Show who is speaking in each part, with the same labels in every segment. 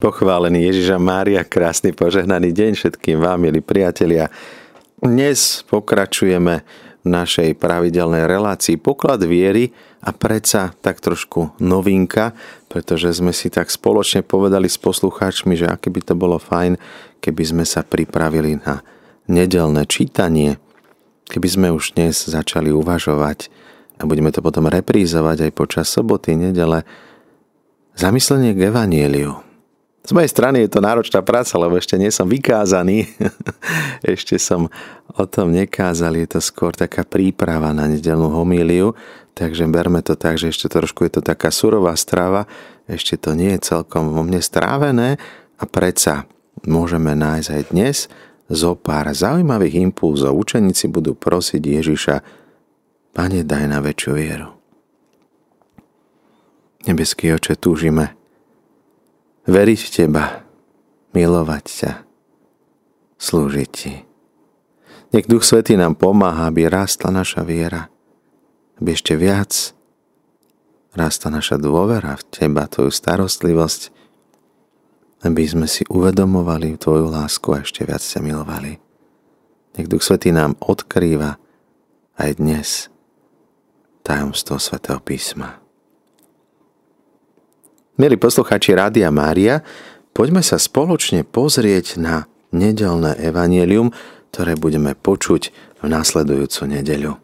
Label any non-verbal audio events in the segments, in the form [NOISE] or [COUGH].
Speaker 1: Pochválený Ježiša Mária, krásny požehnaný deň všetkým vám, milí priatelia. Dnes pokračujeme v našej pravidelnej relácii Poklad viery a predsa tak trošku novinka, pretože sme si tak spoločne povedali s poslucháčmi, že aké by to bolo fajn, keby sme sa pripravili na nedelné čítanie, keby sme už dnes začali uvažovať a budeme to potom reprízovať aj počas soboty, nedele, zamyslenie k Evanieliu z mojej strany je to náročná práca, lebo ešte nie som vykázaný. [LAUGHS] ešte som o tom nekázal. Je to skôr taká príprava na nedelnú homíliu. Takže berme to tak, že ešte trošku je to taká surová strava. Ešte to nie je celkom vo mne strávené. A predsa môžeme nájsť aj dnes zo pár zaujímavých impulzov. Učeníci budú prosiť Ježiša, Pane, daj na väčšiu vieru. Nebeský oče, túžime, veriť v Teba, milovať ťa, slúžiť Ti. Nech Duch Svetý nám pomáha, aby rástla naša viera, aby ešte viac rástla naša dôvera v Teba, Tvoju starostlivosť, aby sme si uvedomovali Tvoju lásku a ešte viac ťa milovali. Nech Duch Svetý nám odkrýva aj dnes tajomstvo Svetého písma. Milí posluchači Rádia Mária, poďme sa spoločne pozrieť na nedelné evanielium, ktoré budeme počuť v následujúcu nedeľu.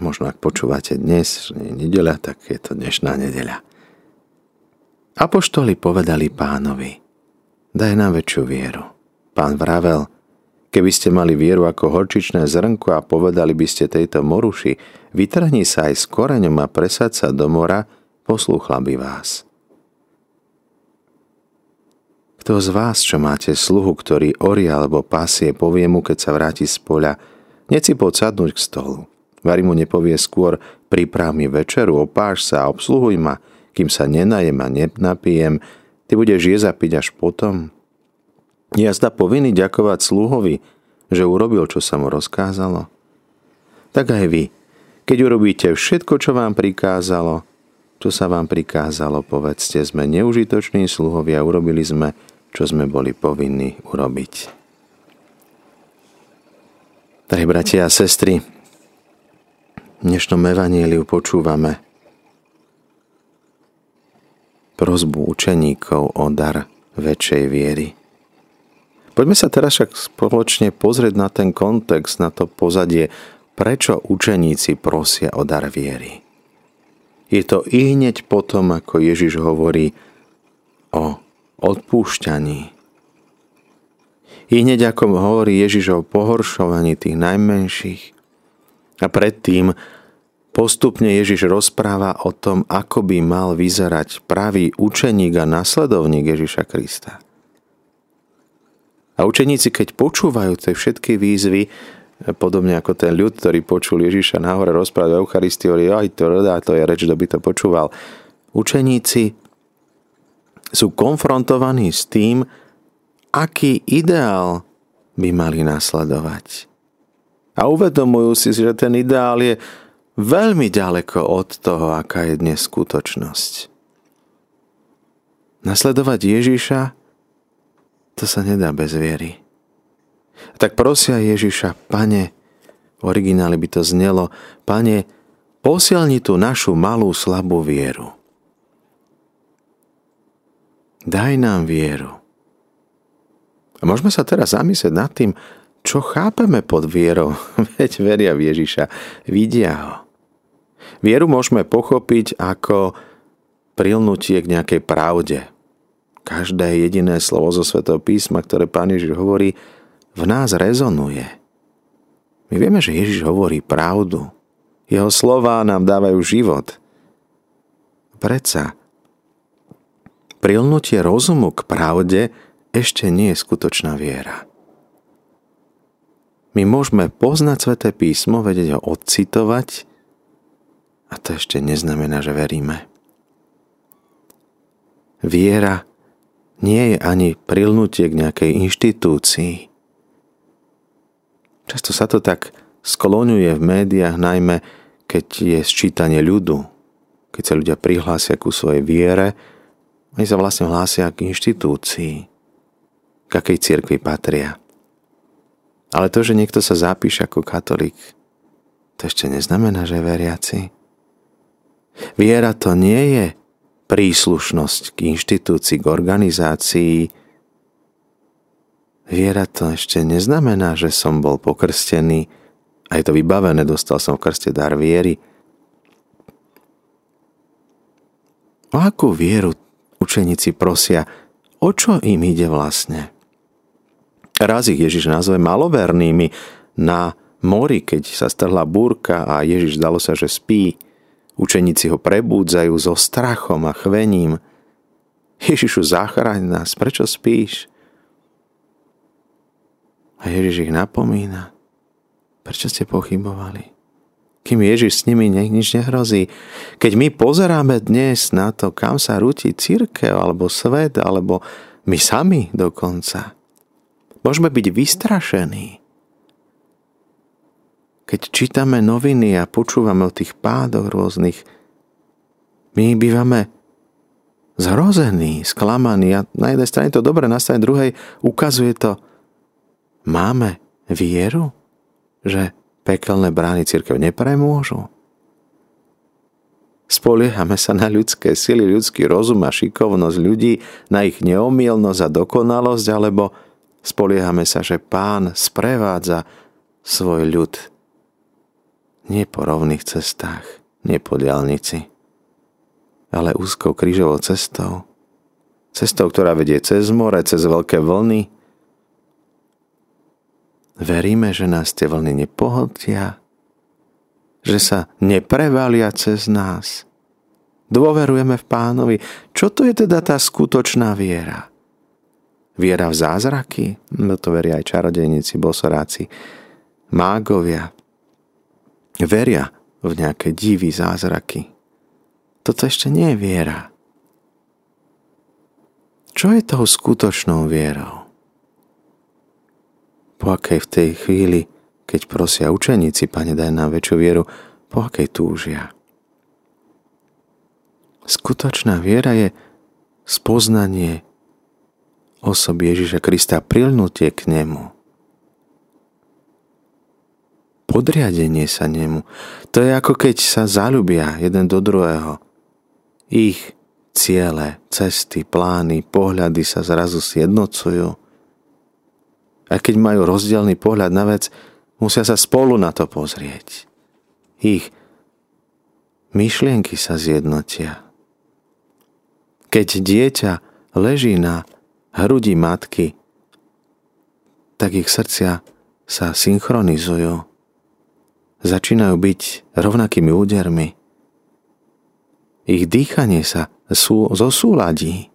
Speaker 1: Možno ak počúvate dnes, nie nedeľa, tak je to dnešná nedeľa. Apoštoli povedali pánovi, daj nám väčšiu vieru. Pán vravel, keby ste mali vieru ako horčičné zrnko a povedali by ste tejto moruši, vytrhni sa aj s koreňom a presať sa do mora, poslúchla by vás. Kto z vás, čo máte sluhu, ktorý orie alebo pasie, povie mu, keď sa vráti z poľa, neci podsadnúť k stolu. Vary mu nepovie skôr, priprav mi večeru, opáš sa a obsluhuj ma, kým sa nenajem a nenapijem, ty budeš piť až potom. Jazda povinný ďakovať sluhovi, že urobil, čo sa mu rozkázalo. Tak aj vy, keď urobíte všetko, čo vám prikázalo, čo sa vám prikázalo, povedzte, sme neužitoční sluhovia, urobili sme, čo sme boli povinní urobiť. Drahí bratia a sestry, v dnešnom evaníliu počúvame prozbu učeníkov o dar väčšej viery. Poďme sa teraz však spoločne pozrieť na ten kontext, na to pozadie, prečo učeníci prosia o dar viery. Je to i hneď potom, ako Ježiš hovorí o odpúšťaní. I hneď ako hovorí Ježiš o pohoršovaní tých najmenších. A predtým postupne Ježiš rozpráva o tom, ako by mal vyzerať pravý učeník a nasledovník Ježiša Krista. A učeníci, keď počúvajú tie všetky výzvy, podobne ako ten ľud, ktorý počul Ježiša nahore rozprávať o Eucharistii, hovorí, aj to, to je reč, kto by to počúval. Učeníci sú konfrontovaní s tým, aký ideál by mali nasledovať. A uvedomujú si, že ten ideál je veľmi ďaleko od toho, aká je dnes skutočnosť. Nasledovať Ježiša, to sa nedá bez viery. Tak prosia Ježiša, pane, v origináli by to znelo, pane, posilni tú našu malú slabú vieru. Daj nám vieru. A môžeme sa teraz zamyslieť nad tým, čo chápeme pod vierou. [LAUGHS] Veď veria v Ježiša, vidia ho. Vieru môžeme pochopiť ako prilnutie k nejakej pravde. Každé jediné slovo zo Svetého písma, ktoré Pán Ježiš hovorí, v nás rezonuje. My vieme, že Ježiš hovorí pravdu. Jeho slová nám dávajú život. Preca, prilnutie rozumu k pravde ešte nie je skutočná viera. My môžeme poznať Sveté písmo, vedieť ho odcitovať a to ešte neznamená, že veríme. Viera nie je ani prilnutie k nejakej inštitúcii. Často sa to tak skloňuje v médiách, najmä keď je sčítanie ľudu, keď sa ľudia prihlásia ku svojej viere Oni sa vlastne hlásia k inštitúcii, k akej cirkvi patria. Ale to, že niekto sa zapíše ako katolík, to ešte neznamená, že je veriaci. Viera to nie je príslušnosť k inštitúcii, k organizácii. Viera to ešte neznamená, že som bol pokrstený a je to vybavené, dostal som v krste dar viery. O akú vieru učeníci prosia, o čo im ide vlastne? Raz ich Ježiš nazve malovernými na mori, keď sa strhla búrka a Ježiš zdalo sa, že spí. Učeníci ho prebúdzajú so strachom a chvením. Ježišu, zachráň nás, prečo spíš? A Ježiš ich napomína. Prečo ste pochybovali? Kým Ježiš s nimi nič nehrozí. Keď my pozeráme dnes na to, kam sa rúti církev, alebo svet, alebo my sami dokonca, môžeme byť vystrašení. Keď čítame noviny a počúvame o tých pádoch rôznych, my bývame zhrození, sklamaní a na jednej strane to dobre, na strane druhej ukazuje to, máme vieru, že pekelné brány církev nepremôžu? Spoliehame sa na ľudské sily, ľudský rozum a šikovnosť ľudí, na ich neomilnosť a dokonalosť, alebo spoliehame sa, že pán sprevádza svoj ľud nie po rovných cestách, nie po diálnici, ale úzkou krížovou cestou. Cestou, ktorá vedie cez more, cez veľké vlny, Veríme, že nás tie vlny nepohltia, že sa neprevalia cez nás. Dôverujeme v pánovi. Čo to je teda tá skutočná viera? Viera v zázraky? No to veria aj čarodejníci, bosoráci, mágovia. Veria v nejaké divy, zázraky. Toto ešte nie je viera. Čo je tou skutočnou vierou? Po akej v tej chvíli, keď prosia učeníci, Pane, daj nám väčšiu vieru, po akej túžia. Skutočná viera je spoznanie osoby Ježiša Krista, prilnutie k nemu. Podriadenie sa nemu. To je ako keď sa zalubia jeden do druhého. Ich ciele, cesty, plány, pohľady sa zrazu sjednocujú a keď majú rozdielný pohľad na vec, musia sa spolu na to pozrieť. Ich myšlienky sa zjednotia. Keď dieťa leží na hrudi matky, tak ich srdcia sa synchronizujú. Začínajú byť rovnakými údermi. Ich dýchanie sa sú, zosúladí.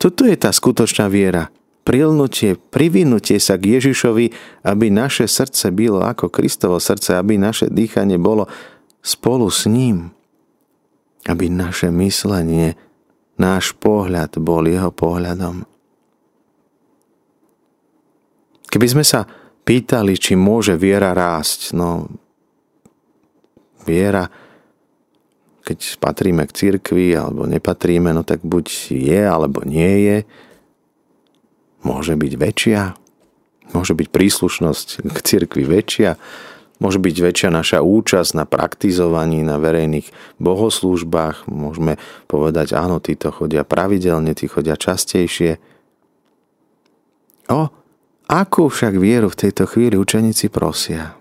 Speaker 1: Toto je tá skutočná viera, prilnutie, privinutie sa k Ježišovi, aby naše srdce bylo ako Kristovo srdce, aby naše dýchanie bolo spolu s ním, aby naše myslenie, náš pohľad bol jeho pohľadom. Keby sme sa pýtali, či môže viera rásť, no viera, keď patríme k cirkvi alebo nepatríme, no tak buď je alebo nie je, môže byť väčšia, môže byť príslušnosť k cirkvi väčšia, môže byť väčšia naša účasť na praktizovaní, na verejných bohoslúžbách. Môžeme povedať, áno, títo chodia pravidelne, tí chodia častejšie. O, akú však vieru v tejto chvíli učeníci prosia?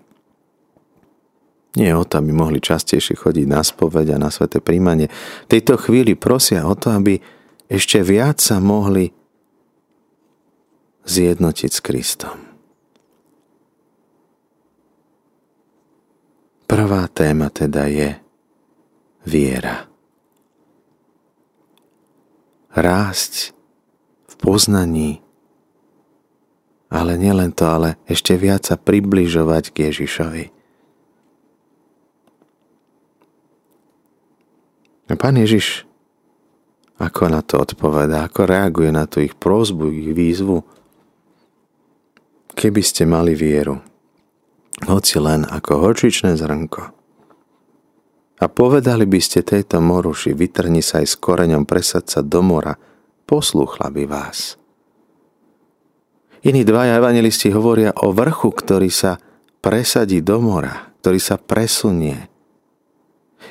Speaker 1: Nie o to, aby mohli častejšie chodiť na spoveď a na sveté príjmanie. V tejto chvíli prosia o to, aby ešte viac sa mohli zjednotiť s Kristom. Prvá téma teda je viera. Rásť v poznaní, ale nielen to, ale ešte viac sa približovať k Ježišovi. A pán Ježiš ako na to odpovedá, ako reaguje na tú ich prozbu, ich výzvu, keby ste mali vieru, hoci len ako horčičné zrnko. A povedali by ste tejto moruši, vytrni sa aj s koreňom, presad sa do mora, poslúchla by vás. Iní dvaja evangelisti hovoria o vrchu, ktorý sa presadí do mora, ktorý sa presunie.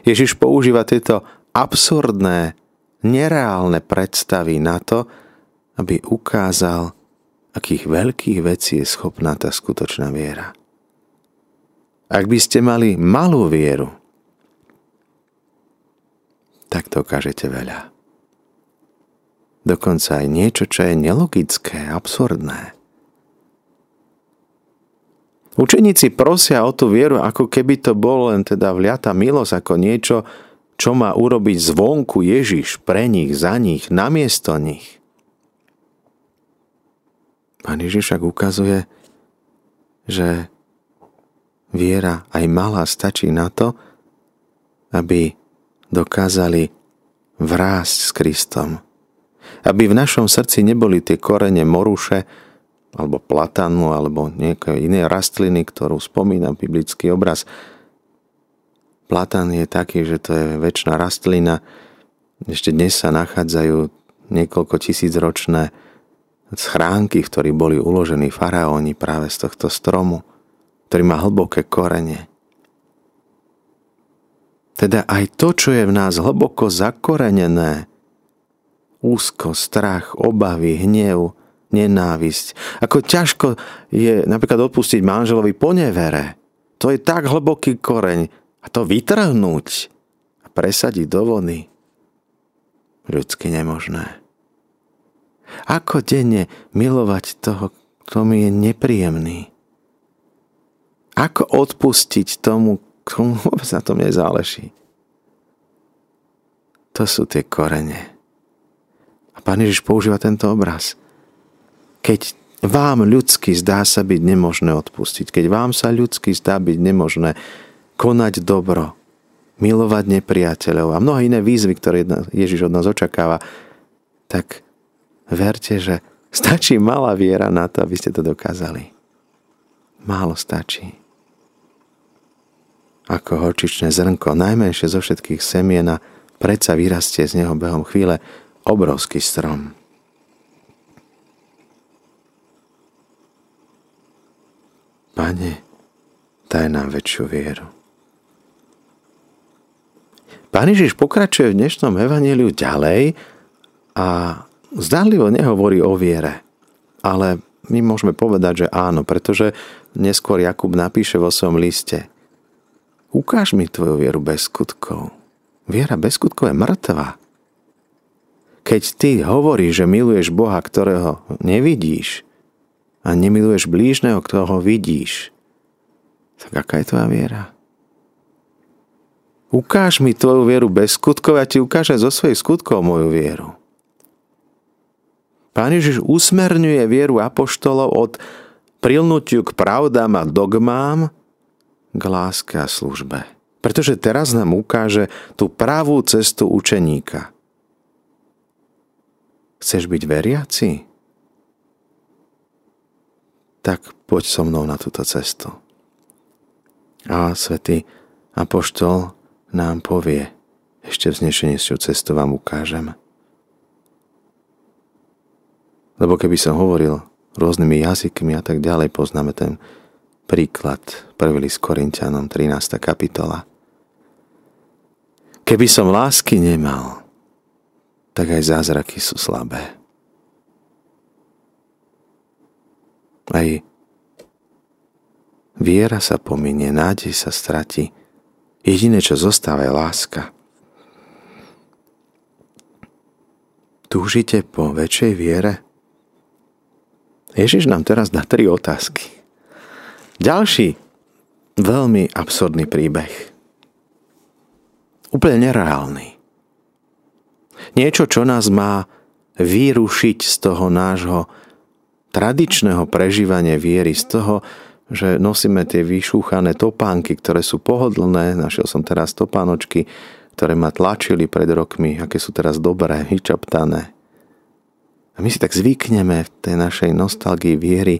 Speaker 1: Ježiš používa tieto absurdné, nereálne predstavy na to, aby ukázal, akých veľkých vecí je schopná tá skutočná viera. Ak by ste mali malú vieru, tak dokážete veľa. Dokonca aj niečo, čo je nelogické, absurdné. Učeníci prosia o tú vieru, ako keby to bol len teda vliata milosť, ako niečo, čo má urobiť zvonku Ježiš pre nich, za nich, namiesto nich. Pán Ježiš však ukazuje, že viera aj malá stačí na to, aby dokázali vrásť s Kristom. Aby v našom srdci neboli tie korene moruše, alebo platanu, alebo nejaké iné rastliny, ktorú spomína biblický obraz. Platan je taký, že to je väčšina rastlina. Ešte dnes sa nachádzajú niekoľko tisíc ročné schránky, v ktorých boli uložení faraóni práve z tohto stromu, ktorý má hlboké korene. Teda aj to, čo je v nás hlboko zakorenené, úzko, strach, obavy, hnev, nenávisť. Ako ťažko je napríklad odpustiť manželovi po nevere. To je tak hlboký koreň. A to vytrhnúť a presadiť do vody. Ľudsky nemožné. Ako denne milovať toho, kto mi je nepríjemný? Ako odpustiť tomu, komu [LAUGHS] vôbec na tom nezáleží. To sú tie korene. A Pán Ježiš používa tento obraz. Keď vám ľudsky zdá sa byť nemožné odpustiť, keď vám sa ľudsky zdá byť nemožné konať dobro, milovať nepriateľov a mnohé iné výzvy, ktoré Ježiš od nás očakáva, tak verte, že stačí malá viera na to, aby ste to dokázali. Málo stačí ako horčičné zrnko, najmenšie zo všetkých semien a predsa vyrastie z neho behom chvíle obrovský strom. Pane, daj nám väčšiu vieru. Pán Ježiš pokračuje v dnešnom evaníliu ďalej a zdánlivo nehovorí o viere. Ale my môžeme povedať, že áno, pretože neskôr Jakub napíše vo svojom liste – Ukáž mi tvoju vieru bez skutkov. Viera bez skutkov je mŕtva. Keď ty hovoríš, že miluješ Boha, ktorého nevidíš a nemiluješ blížneho, ktorého vidíš, tak aká je tvoja viera? Ukáž mi tvoju vieru bez skutkov a ti ukáže zo svojich skutkov moju vieru. Pán Ježiš usmerňuje vieru apoštolov od prilnutiu k pravdám a dogmám k láske a službe. Pretože teraz nám ukáže tú pravú cestu učeníka. Chceš byť veriaci? Tak poď so mnou na túto cestu. A svätý Apoštol nám povie, ešte vznešenejšiu cestu vám ukážem. Lebo keby som hovoril rôznymi jazykmi a tak ďalej, poznáme ten príklad 1. list Korintianom 13. kapitola. Keby som lásky nemal, tak aj zázraky sú slabé. Aj viera sa pominie, nádej sa strati. Jediné, čo zostáva, je láska. Túžite po väčšej viere? Ježiš nám teraz dá tri otázky. Ďalší veľmi absurdný príbeh. Úplne nereálny. Niečo, čo nás má vyrušiť z toho nášho tradičného prežívania viery, z toho, že nosíme tie vyšúchané topánky, ktoré sú pohodlné. Našiel som teraz topánočky, ktoré ma tlačili pred rokmi, aké sú teraz dobré, vyčaptané. A my si tak zvykneme v tej našej nostalgii viery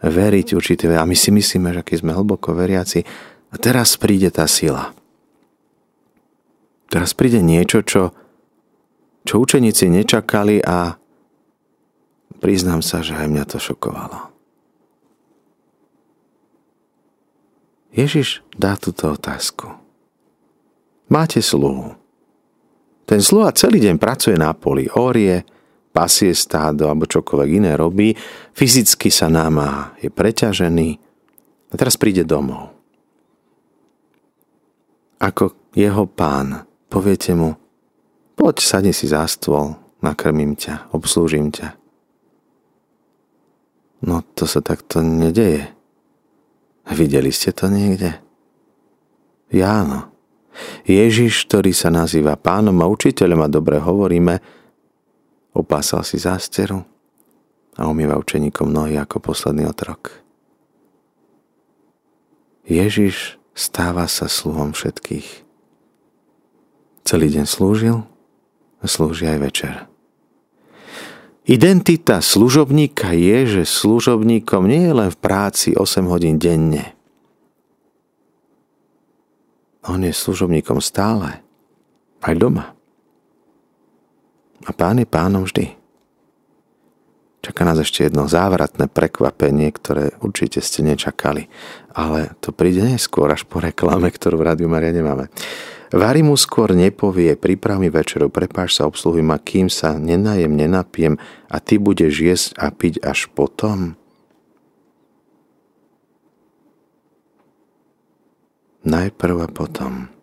Speaker 1: veriť určité a my si myslíme, že aký sme hlboko veriaci a teraz príde tá sila. Teraz príde niečo, čo, čo učeníci nečakali a priznám sa, že aj mňa to šokovalo. Ježiš dá túto otázku. Máte sluhu. Ten sluha celý deň pracuje na poli, orie, pasie stádo alebo čokoľvek iné robí, fyzicky sa náma, je preťažený a teraz príde domov. Ako jeho pán Poviete mu, poď sadni si za stôl, nakrmím ťa, obslúžim ťa. No to sa takto nedeje. Videli ste to niekde? Ja áno. Ježiš, ktorý sa nazýva pánom a učiteľom a dobre hovoríme, opásal si zásteru a umýva učeníkom nohy ako posledný otrok. Ježiš stáva sa sluhom všetkých. Celý deň slúžil a slúži aj večer. Identita služobníka je, že služobníkom nie je len v práci 8 hodín denne. On je služobníkom stále, aj doma. A pán je pánom vždy. Čaká nás ešte jedno závratné prekvapenie, ktoré určite ste nečakali. Ale to príde neskôr, až po reklame, ktorú v Rádiu Maria nemáme. Vary mu skôr nepovie, priprav mi večeru, prepáš sa, obsluhuj ma, kým sa nenajem, nenapijem a ty budeš jesť a piť až potom? Najprv a potom.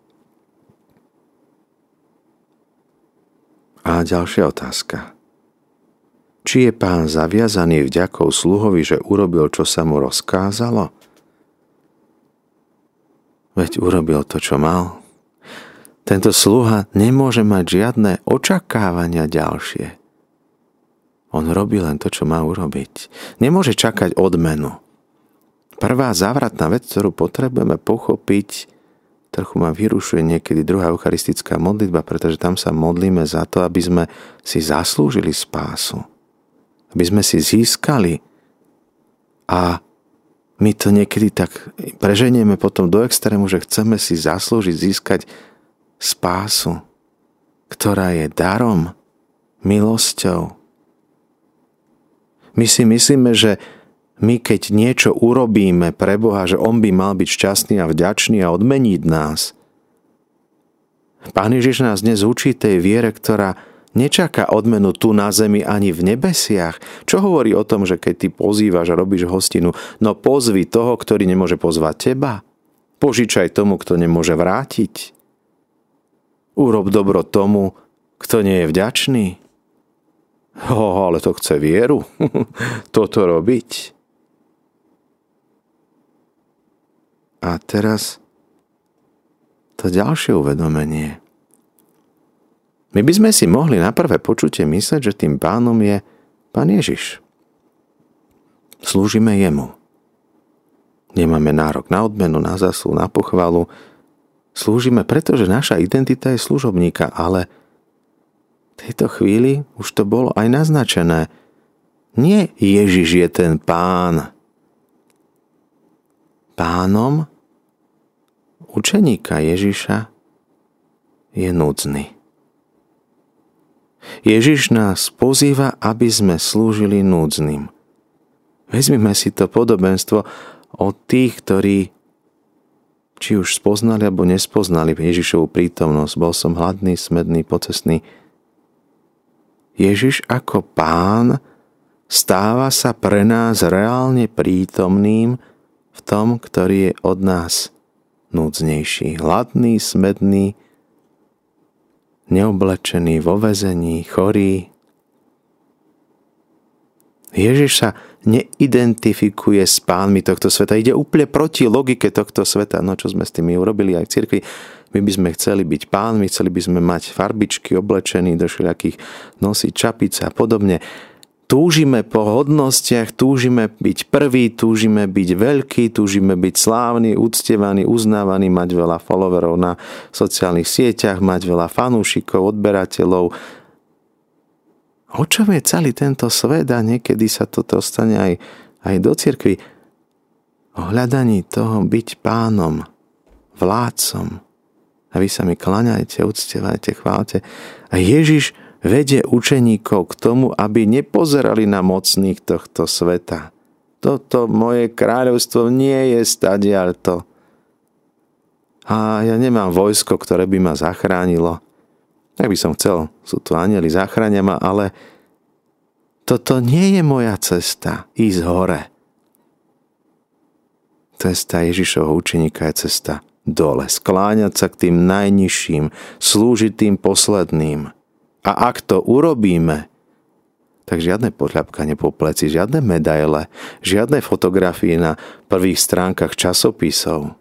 Speaker 1: A ďalšia otázka. Či je pán zaviazaný vďakou sluhovi, že urobil, čo sa mu rozkázalo? Veď urobil to, čo mal. Tento sluha nemôže mať žiadne očakávania ďalšie. On robí len to, čo má urobiť. Nemôže čakať odmenu. Prvá závratná vec, ktorú potrebujeme pochopiť, trochu ma vyrušuje niekedy druhá eucharistická modlitba, pretože tam sa modlíme za to, aby sme si zaslúžili spásu. Aby sme si získali a my to niekedy tak preženieme potom do extrému, že chceme si zaslúžiť, získať spásu, ktorá je darom, milosťou. My si myslíme, že my keď niečo urobíme pre Boha, že On by mal byť šťastný a vďačný a odmeniť nás. Pán Ježiš nás dnes učí tej viere, ktorá nečaká odmenu tu na zemi ani v nebesiach. Čo hovorí o tom, že keď ty pozývaš a robíš hostinu, no pozvi toho, ktorý nemôže pozvať teba. Požičaj tomu, kto nemôže vrátiť. Urob dobro tomu, kto nie je vďačný. Ho, ale to chce vieru. [LAUGHS] Toto robiť. A teraz to ďalšie uvedomenie. My by sme si mohli na prvé počutie mysleť, že tým pánom je pán Ježiš. Slúžime jemu. Nemáme nárok na odmenu, na zaslu, na pochvalu, Slúžime preto, že naša identita je služobníka, ale v tejto chvíli už to bolo aj naznačené. Nie Ježiš je ten pán. Pánom učeníka Ježiša je núdzny. Ježiš nás pozýva, aby sme slúžili núdznym. Vezmime si to podobenstvo od tých, ktorí či už spoznali alebo nespoznali Ježišovu prítomnosť. Bol som hladný, smedný, pocestný. Ježiš ako pán stáva sa pre nás reálne prítomným v tom, ktorý je od nás núdznejší. Hladný, smedný, neoblečený, vo vezení, chorý. Ježiš sa neidentifikuje s pánmi tohto sveta. Ide úplne proti logike tohto sveta. No čo sme s tými urobili aj v cirkvi. My by sme chceli byť pánmi, chceli by sme mať farbičky oblečení do všelijakých nosiť čapice a podobne. Túžime po hodnostiach, túžime byť prvý, túžime byť veľký, túžime byť slávny, uctievaný, uznávaný, mať veľa followerov na sociálnych sieťach, mať veľa fanúšikov, odberateľov, O čom je celý tento svet a niekedy sa to dostane aj, aj do cirkvi. O hľadaní toho byť pánom, vládcom, A vy sa mi klaňajte, uctievajte, chválte. A Ježiš vedie učeníkov k tomu, aby nepozerali na mocných tohto sveta. Toto moje kráľovstvo nie je stadiaľto. A ja nemám vojsko, ktoré by ma zachránilo. Tak by som chcel, sú tu anieli, zachránia ma, ale toto nie je moja cesta, ísť hore. Cesta Ježišovho učeníka je cesta dole, skláňať sa k tým najnižším, slúžiť tým posledným. A ak to urobíme, tak žiadne podľapkanie po pleci, žiadne medaile, žiadne fotografie na prvých stránkach časopisov,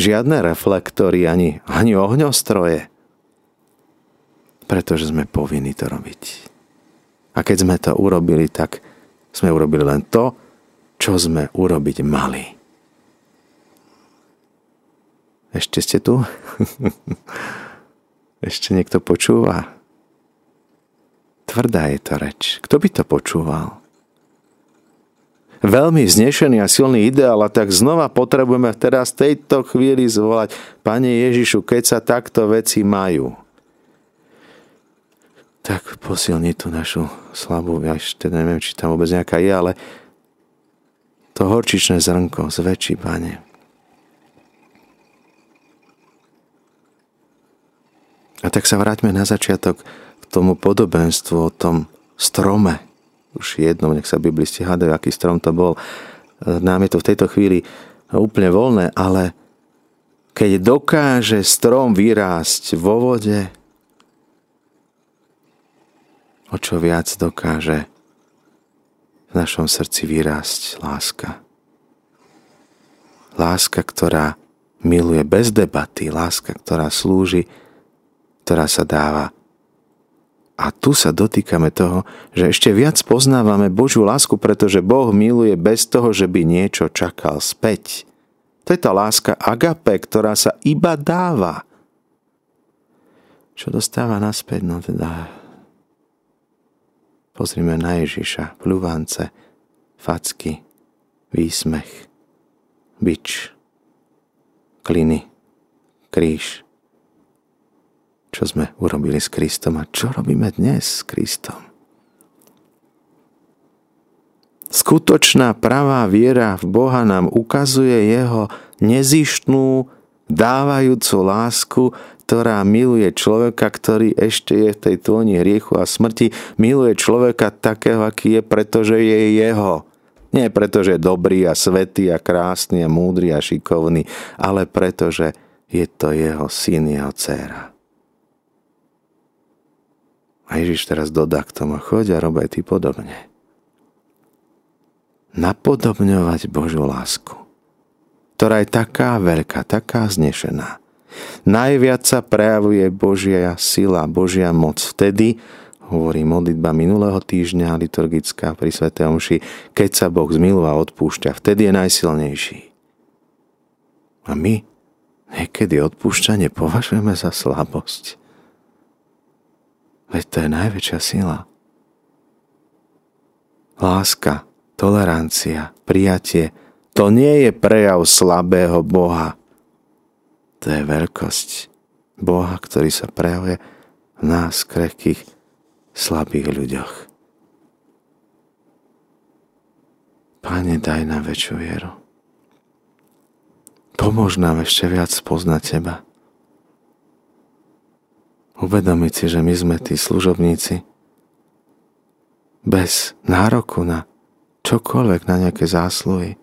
Speaker 1: žiadne reflektory ani, ani ohňostroje, pretože sme povinni to robiť. A keď sme to urobili, tak sme urobili len to, čo sme urobiť mali. Ešte ste tu? [LAUGHS] Ešte niekto počúva? Tvrdá je to reč. Kto by to počúval? Veľmi vznešený a silný ideál a tak znova potrebujeme teraz v tejto chvíli zvolať Pane Ježišu, keď sa takto veci majú, tak posilni tú našu slabú, ja ešte neviem, či tam vôbec nejaká je, ale to horčičné zrnko zväčší, Pane. A tak sa vráťme na začiatok tomu podobenstvu o tom strome. Už jedno, nech sa biblisti hádajú, aký strom to bol. Nám je to v tejto chvíli úplne voľné, ale keď dokáže strom vyrásť vo vode, o čo viac dokáže v našom srdci vyrásť láska. Láska, ktorá miluje bez debaty, láska, ktorá slúži, ktorá sa dáva. A tu sa dotýkame toho, že ešte viac poznávame Božiu lásku, pretože Boh miluje bez toho, že by niečo čakal späť. To je tá láska agape, ktorá sa iba dáva. Čo dostáva naspäť? No teda Pozrime na Ježiša, pľuvance, facky, výsmech, bič, kliny, kríž. Čo sme urobili s Kristom a čo robíme dnes s Kristom? Skutočná pravá viera v Boha nám ukazuje jeho nezištnú, dávajúcu lásku, ktorá miluje človeka, ktorý ešte je v tej tóni hriechu a smrti, miluje človeka takého, aký je, pretože je jeho. Nie preto, že je dobrý a svetý a krásny a múdry a šikovný, ale preto, že je to jeho syn, jeho dcéra. A Ježiš teraz dodá k tomu, choď a rob ty podobne. Napodobňovať Božiu lásku, ktorá je taká veľká, taká znešená, Najviac sa prejavuje Božia sila, Božia moc vtedy, hovorí modlitba minulého týždňa liturgická pri Sv. Omši, keď sa Boh zmiluje a odpúšťa, vtedy je najsilnejší. A my niekedy odpúšťanie považujeme za slabosť. Veď to je najväčšia sila. Láska, tolerancia, prijatie, to nie je prejav slabého Boha, to je veľkosť Boha, ktorý sa prejavuje v nás, krehkých, slabých ľuďoch. Pane, daj nám väčšiu vieru. Pomôž nám ešte viac poznať Teba. Uvedomiť si, že my sme tí služobníci bez nároku na čokoľvek, na nejaké zásluhy.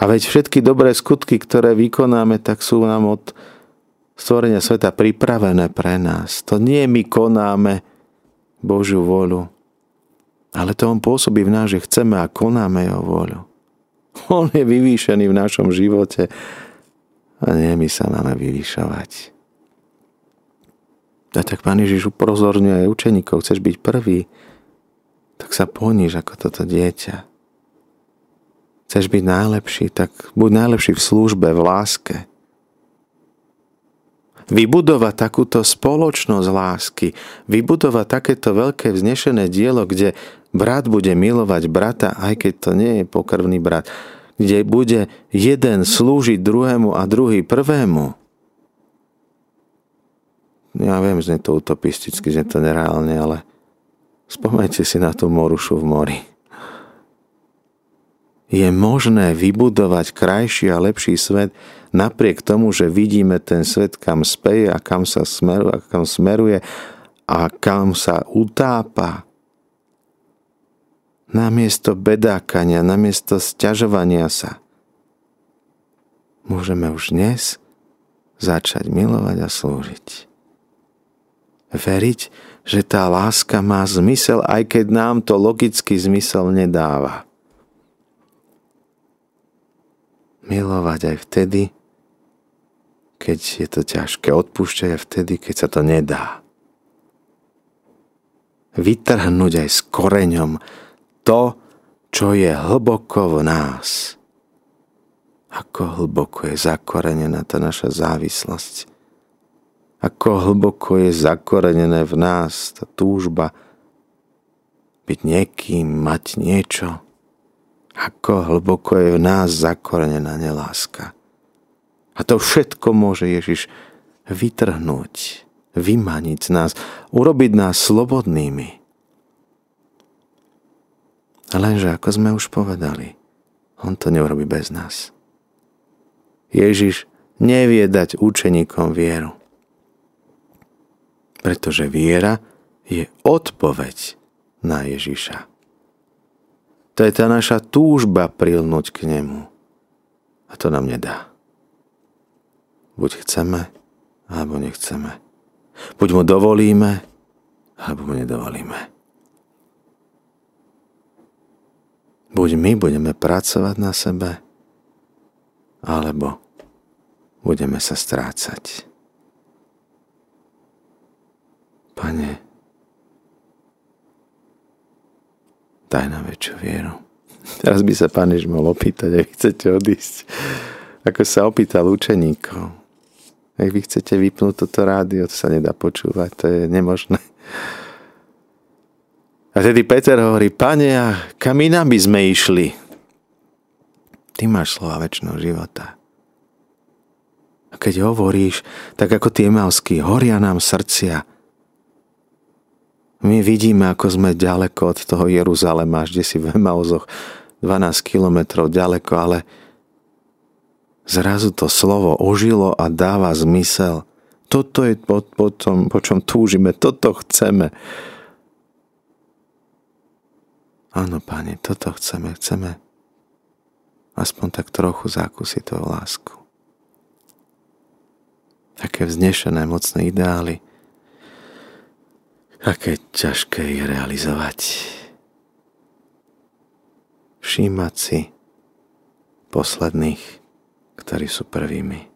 Speaker 1: A veď všetky dobré skutky, ktoré vykonáme, tak sú nám od stvorenia sveta pripravené pre nás. To nie my konáme Božiu voľu, ale to On pôsobí v nás, že chceme a konáme Jeho voľu. On je vyvýšený v našom živote a nie my sa máme vyvýšovať. A tak Pán Ježiš upozorňuje učeníkov, chceš byť prvý, tak sa poníž ako toto dieťa. Chceš byť najlepší, tak buď najlepší v službe, v láske. Vybudovať takúto spoločnosť lásky, vybudovať takéto veľké vznešené dielo, kde brat bude milovať brata, aj keď to nie je pokrvný brat, kde bude jeden slúžiť druhému a druhý prvému. Ja viem, že to utopisticky, že to nereálne, ale spomeňte si na tú morušu v mori. Je možné vybudovať krajší a lepší svet napriek tomu, že vidíme ten svet, kam speje a kam sa smeruje, a kam smeruje a kam sa utápa. Namiesto bedákania, namiesto sťažovania sa. Môžeme už dnes začať milovať a slúžiť. Veriť, že tá láska má zmysel, aj keď nám to logicky zmysel nedáva. Milovať aj vtedy, keď je to ťažké. Odpúšťať aj vtedy, keď sa to nedá. Vytrhnúť aj s koreňom to, čo je hlboko v nás ako hlboko je zakorenená tá naša závislosť. Ako hlboko je zakorenené v nás tá túžba byť niekým, mať niečo. Ako hlboko je v nás zakorenená neláska. A to všetko môže Ježiš vytrhnúť, vymaniť z nás, urobiť nás slobodnými. Lenže, ako sme už povedali, on to neurobi bez nás. Ježiš nevie dať učeníkom vieru. Pretože viera je odpoveď na Ježiša. To je tá naša túžba prilnúť k nemu. A to nám nedá. Buď chceme, alebo nechceme. Buď mu dovolíme, alebo mu nedovolíme. Buď my budeme pracovať na sebe, alebo budeme sa strácať. Pane, daj nám väčšiu vieru. [LAUGHS] Teraz by sa Pán Jež mohol opýtať, ak chcete odísť, ako sa opýtal učeníkov. Ak vy chcete vypnúť toto rádio, to sa nedá počúvať, to je nemožné. A tedy Peter hovorí, pane, a kam inám by sme išli? Ty máš slova väčšného života. A keď hovoríš, tak ako tie Emalskí, horia nám srdcia. My vidíme, ako sme ďaleko od toho Jeruzalema, až si v Emauzoch 12 kilometrov ďaleko, ale zrazu to slovo ožilo a dáva zmysel. Toto je po, po, tom, po čom túžime, toto chceme. Áno, páni, toto chceme, chceme aspoň tak trochu zakúsiť tú lásku také vznešené, mocné ideály, aké ťažké je realizovať. Všímať si posledných, ktorí sú prvými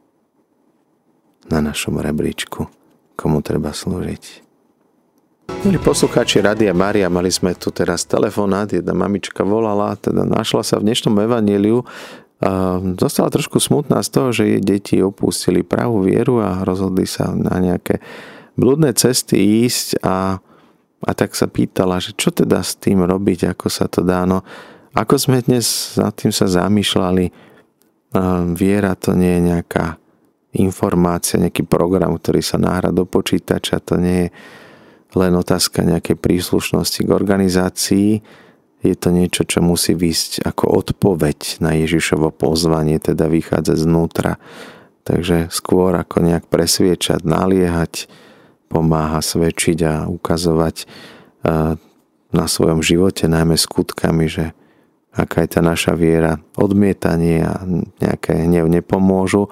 Speaker 1: na našom rebríčku, komu treba slúžiť. Milí poslucháči Radia Maria, mali sme tu teraz telefonát, jedna mamička volala, teda našla sa v dnešnom evaníliu zostala trošku smutná z toho, že jej deti opustili pravú vieru a rozhodli sa na nejaké blúdne cesty ísť a, a tak sa pýtala, že čo teda s tým robiť, ako sa to dá. No, ako sme dnes nad tým sa zamýšľali, viera to nie je nejaká informácia, nejaký program, ktorý sa náhra do počítača, to nie je len otázka nejakej príslušnosti k organizácii, je to niečo, čo musí výsť ako odpoveď na Ježišovo pozvanie, teda vychádzať znútra. Takže skôr ako nejak presviečať, naliehať, pomáha svedčiť a ukazovať na svojom živote, najmä skutkami, že aká je tá naša viera, odmietanie a nejaké hnev nepomôžu.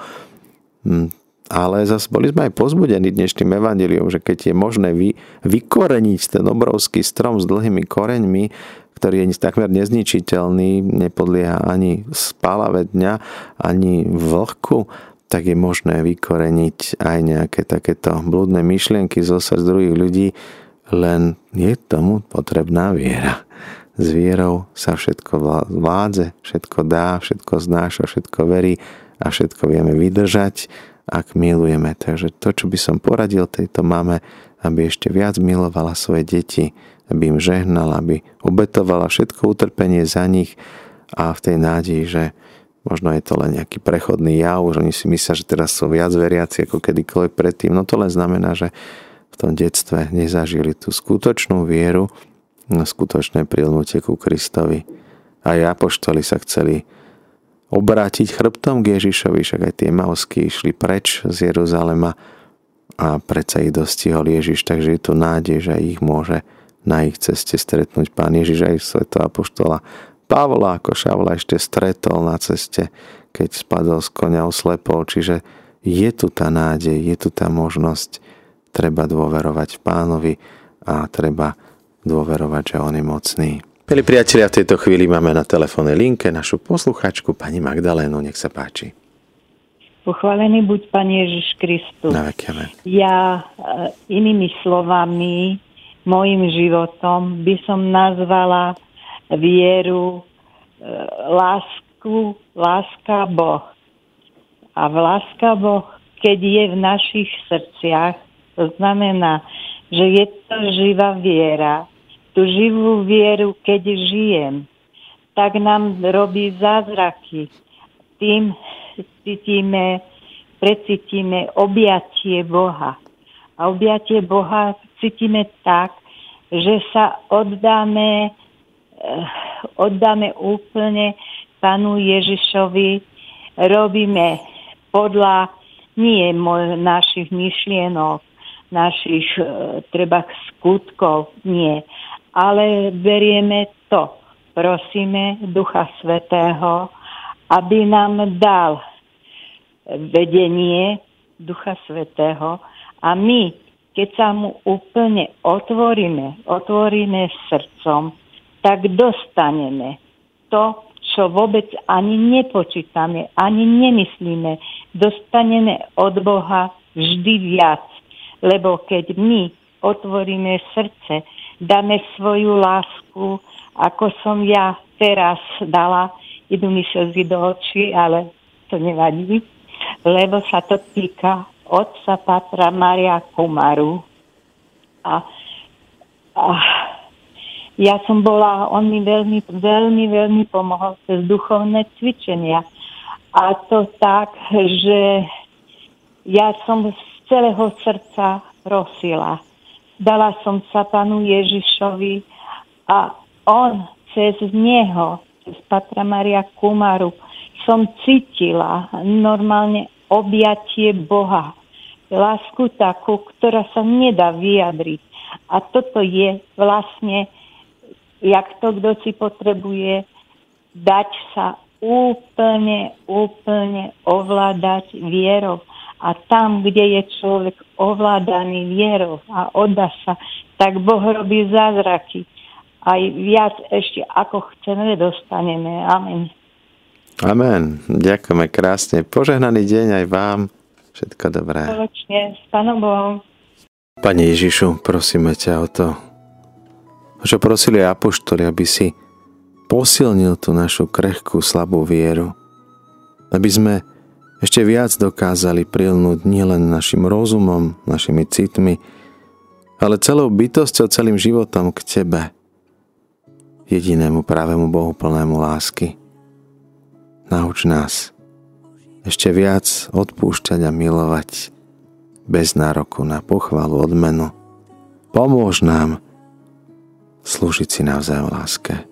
Speaker 1: Hm, ale zase boli sme aj pozbudení dnešným evaneliom, že keď je možné vy, vykoreniť ten obrovský strom s dlhými koreňmi, ktorý je takmer nezničiteľný, nepodlieha ani spálave dňa, ani vlhku, tak je možné vykoreniť aj nejaké takéto blúdne myšlienky zo srdc druhých ľudí, len je tomu potrebná viera. S vierou sa všetko vládze, všetko dá, všetko znáša, všetko verí a všetko vieme vydržať, ak milujeme. Takže to, čo by som poradil tejto mame, aby ešte viac milovala svoje deti, aby im žehnala, aby obetovala všetko utrpenie za nich a v tej nádeji, že Možno je to len nejaký prechodný jav, že oni si myslia, že teraz sú viac veriaci ako kedykoľvek predtým. No to len znamená, že v tom detstve nezažili tú skutočnú vieru, na skutočné prilnutie ku Kristovi. Aj apoštoli sa chceli obrátiť chrbtom k Ježišovi, však aj tie mausky išli preč z Jeruzalema a predsa ich dostihol Ježiš, takže je tu nádej, že ich môže na ich ceste stretnúť Pán Ježiš aj sveto apoštola Pavla ako Šavla ešte stretol na ceste, keď spadol z konia oslepol. Čiže je tu tá nádej, je tu tá možnosť. Treba dôverovať pánovi a treba dôverovať, že on je mocný. Milí priatelia, v tejto chvíli máme na telefónnej linke našu posluchačku, pani Magdalénu. Nech sa páči.
Speaker 2: Pochválený buď Pán Ježiš Kristus.
Speaker 1: Na vekiame.
Speaker 2: Ja e, inými slovami, mojim životom by som nazvala vieru, e, lásku, láska Boh. A láska Boh, keď je v našich srdciach, to znamená, že je to živá viera, tú živú vieru, keď žijem, tak nám robí zázraky. Tým cítime, precítime objatie Boha. A objatie Boha cítime tak, že sa oddáme oddáme úplne Pánu Ježišovi, robíme podľa nie našich myšlienok, našich e, treba skutkov, nie. Ale berieme to. Prosíme Ducha Svetého, aby nám dal vedenie Ducha Svetého a my, keď sa mu úplne otvoríme, otvoríme srdcom, tak dostaneme to, čo vôbec ani nepočítame, ani nemyslíme. Dostaneme od Boha vždy viac. Lebo keď my otvoríme srdce, dáme svoju lásku, ako som ja teraz dala, idú mi slzy do očí, ale to nevadí, lebo sa to týka otca Patra Maria Kumaru. A, a ja som bola, on mi veľmi, veľmi, veľmi pomohol cez duchovné cvičenia. A to tak, že ja som z celého srdca prosila. Dala som sa panu Ježišovi a on cez neho, cez Patra Maria Kumaru, som cítila normálne objatie Boha. Lásku takú, ktorá sa nedá vyjadriť. A toto je vlastne jak to kto si potrebuje dať sa úplne, úplne ovládať vierou. A tam, kde je človek ovládaný vierou a odda sa, tak Boh robí zázraky. Aj viac ešte ako chceme, dostaneme. Amen.
Speaker 1: Amen. Ďakujeme krásne. Požehnaný deň aj vám. Všetko dobré.
Speaker 2: Spoločne s Pánom Bohom.
Speaker 1: Pane Ježišu, prosíme ťa o to, čo prosili apoštoli, aby si posilnil tú našu krehkú, slabú vieru. Aby sme ešte viac dokázali prilnúť nielen našim rozumom, našimi citmi, ale celou bytosťou, celým životom k Tebe, jedinému pravému Bohu plnému lásky. Nauč nás ešte viac odpúšťať a milovať bez nároku na pochvalu, odmenu. Pomôž nám, slúžiť si navzájom láske.